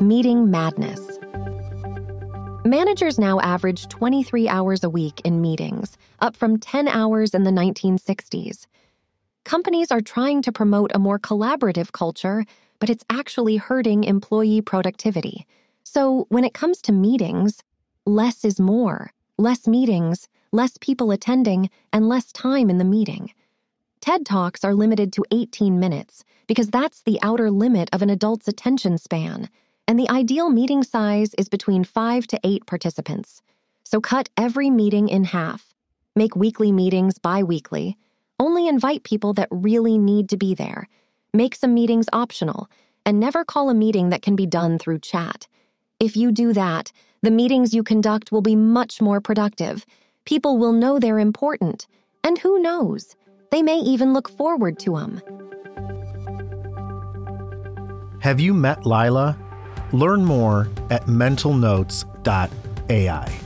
Meeting madness. Managers now average 23 hours a week in meetings, up from 10 hours in the 1960s. Companies are trying to promote a more collaborative culture, but it's actually hurting employee productivity. So, when it comes to meetings, less is more. Less meetings, less people attending, and less time in the meeting. TED Talks are limited to 18 minutes because that's the outer limit of an adult's attention span, and the ideal meeting size is between 5 to 8 participants. So cut every meeting in half. Make weekly meetings bi weekly. Only invite people that really need to be there. Make some meetings optional, and never call a meeting that can be done through chat. If you do that, the meetings you conduct will be much more productive. People will know they're important. And who knows? They may even look forward to them. Have you met Lila? Learn more at mentalnotes.ai.